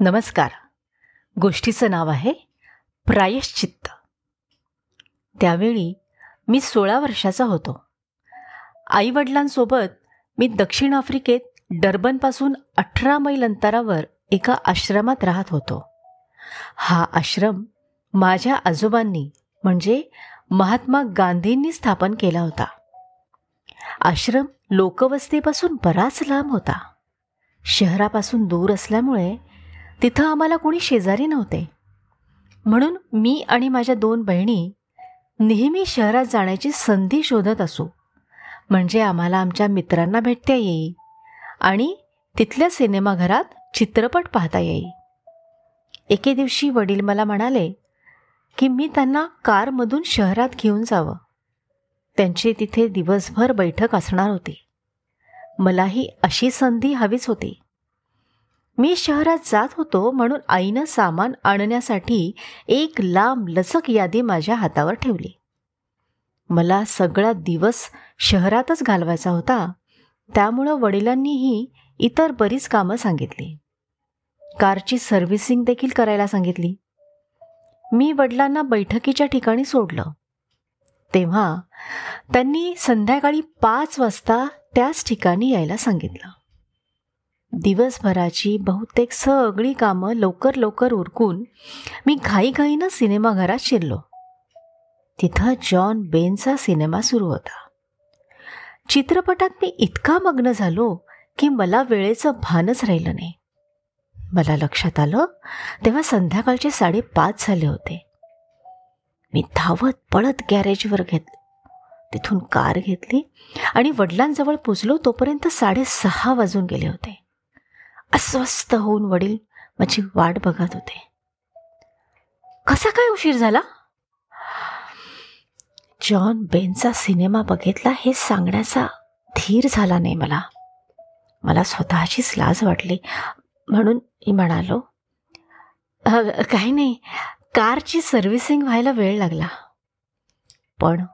नमस्कार. गोष्टीचं नाव आहे प्रायश्चित्त. त्यावेळी मी सोळा वर्षाचा होतो. आईवडिलांसोबत मी दक्षिण आफ्रिकेत डर्बनपासून अठरा मैल अंतरावर एका आश्रमात राहत होतो. हा आश्रम माझ्या आजोबांनी म्हणजे महात्मा गांधींनी स्थापन केला होता. आश्रम लोकवस्तीपासून बराच लांब होता. शहरापासून दूर असल्यामुळे तिथं आम्हाला कोणी शेजारी नव्हते. म्हणून मी आणि माझ्या दोन बहिणी नेहमी शहरात जाण्याची संधी शोधत असू. म्हणजे आम्हाला आमच्या मित्रांना भेटता येईल आणि तिथल्या सिनेमाघरात चित्रपट पाहता येईल एके दिवशी वडील मला म्हणाले की मी त्यांना कारमधून शहरात घेऊन जावं. त्यांची तिथे दिवसभर बैठक असणार होती. मलाही अशी संधी हवीच होती. मी शहरात जात होतो म्हणून आईनं सामान आणण्यासाठी एक लांब लचक यादी माझ्या हातावर ठेवली. मला सगळा दिवस शहरातच घालवायचा होता. त्यामुळं वडिलांनीही इतर बरीच कामं सांगितली. कारची सर्व्हिसिंग देखील करायला सांगितली. मी वडिलांना बैठकीच्या ठिकाणी सोडलं. तेव्हा त्यांनी संध्याकाळी पाच वाजता त्याच ठिकाणी यायला सांगितलं. दिवसभराची बहुतेक सगळी कामं लवकर लवकर उरकून मी घाईघाईनं सिनेमाघरात शिरलो. तिथं जॉन बेनचा सिनेमा सुरू होता. चित्रपटात मी इतका मग्न झालो की मला वेळेचं भानच राहिलं नाही. मला लक्षात आलं तेव्हा संध्याकाळचे साडेपाच झाले होते. मी धावत पळत गॅरेजवर घेतलं. तिथून कार घेतली आणि वडिलांजवळ पोचलो तोपर्यंत साडेसहा वाजून गेले होते. अस्वस्थ होऊन वडील माझी वाट बघत होते. कसा काय उशीर झाला? जॉन बेनचा सिनेमा बघितला हे सांगण्याचा धीर झाला नाही मला. मला स्वतःचीच लाज वाटली. म्हणून मी म्हणालो काही नाही कारची सर्व्हिसिंग व्हायला वेळ लागला. पण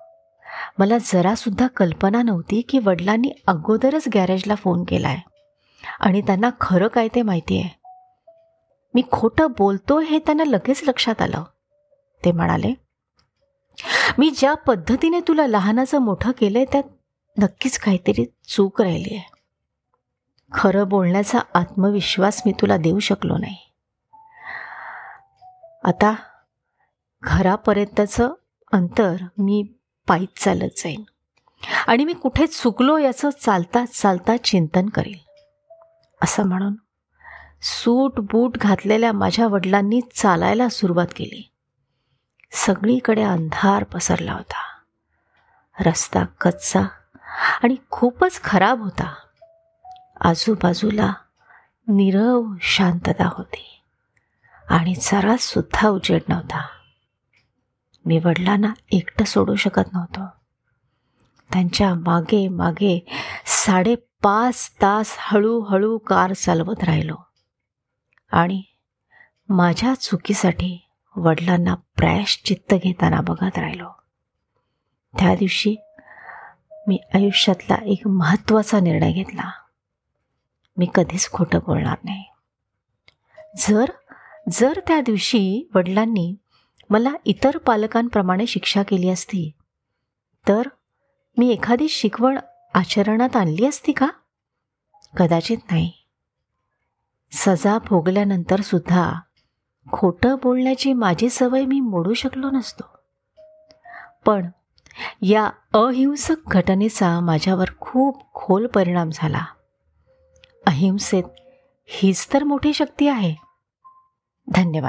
मला जरासुद्धा कल्पना नव्हती की वडिलांनी अगोदरच गॅरेजला फोन केला आहे आणि त्यांना खरं काय ते माहिती आहे? मी खोटं बोलतो हे त्यांना लगेच लक्षात आलं. ते म्हणाले मी ज्या पद्धतीने तुला लहानाचं मोठं केलंय त्यात नक्कीच काहीतरी चूक राहिली आहे. खरं बोलण्याचा आत्मविश्वास मी तुला देऊ शकलो नाही. आता घरापर्यंतचं अंतर मी पायीच चालत जाईन आणि मी कुठे चुकलो याचं चालता चालता चिंतन करेल असं म्हणून सूट बूट घातलेल्या माझ्या वडिलांनी चालायला सुरुवात केली. सगळीकडे अंधार पसरला होता. रस्ता कच्चा आणि खूपच खराब होता. आजूबाजूला निरव शांतता होती आणि जरासुद्धा उजेड नव्हता. मी वडिलांना एकटं सोडू शकत नव्हतो. त्यांच्या मागे मागे साडे पाच तास हळूहळू कार चालवत राहिलो. आणि माझ्या चुकीसाठी वडिलांना चित्त घेताना बघत राहिलो. त्या दिवशी मी आयुष्यातला एक महत्त्वाचा निर्णय घेतला. मी कधीच खोटं बोलणार नाही. जर जर त्या दिवशी वडिलांनी मला इतर पालकांप्रमाणे शिक्षा केली असती तर मी एखादी शिकवण आचरणात आणली असती का? कदाचित नाही. सजा भोगल्यानंतर सुद्धा खोटं बोलण्याची माझी सवय मी मोडू शकलो नसतो. पण या अहिंसक घटनेचा माझ्यावर खूप खोल परिणाम झाला. अहिंसेत हीच तर मोठी शक्ती आहे. धन्यवाद.